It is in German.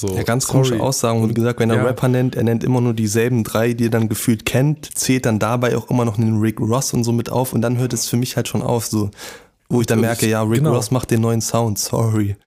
So, Ja, ganz sorry. komische Aussagen. Und wie gesagt, wenn er Ja. Rapper nennt, er nennt immer nur dieselben drei, die er dann gefühlt kennt, zählt dann dabei auch immer noch einen Rick Ross und so mit auf und dann hört es für mich halt schon auf, so, wo ich dann äh, merke, ja, Rick genau. Ross macht den neuen Sound, sorry.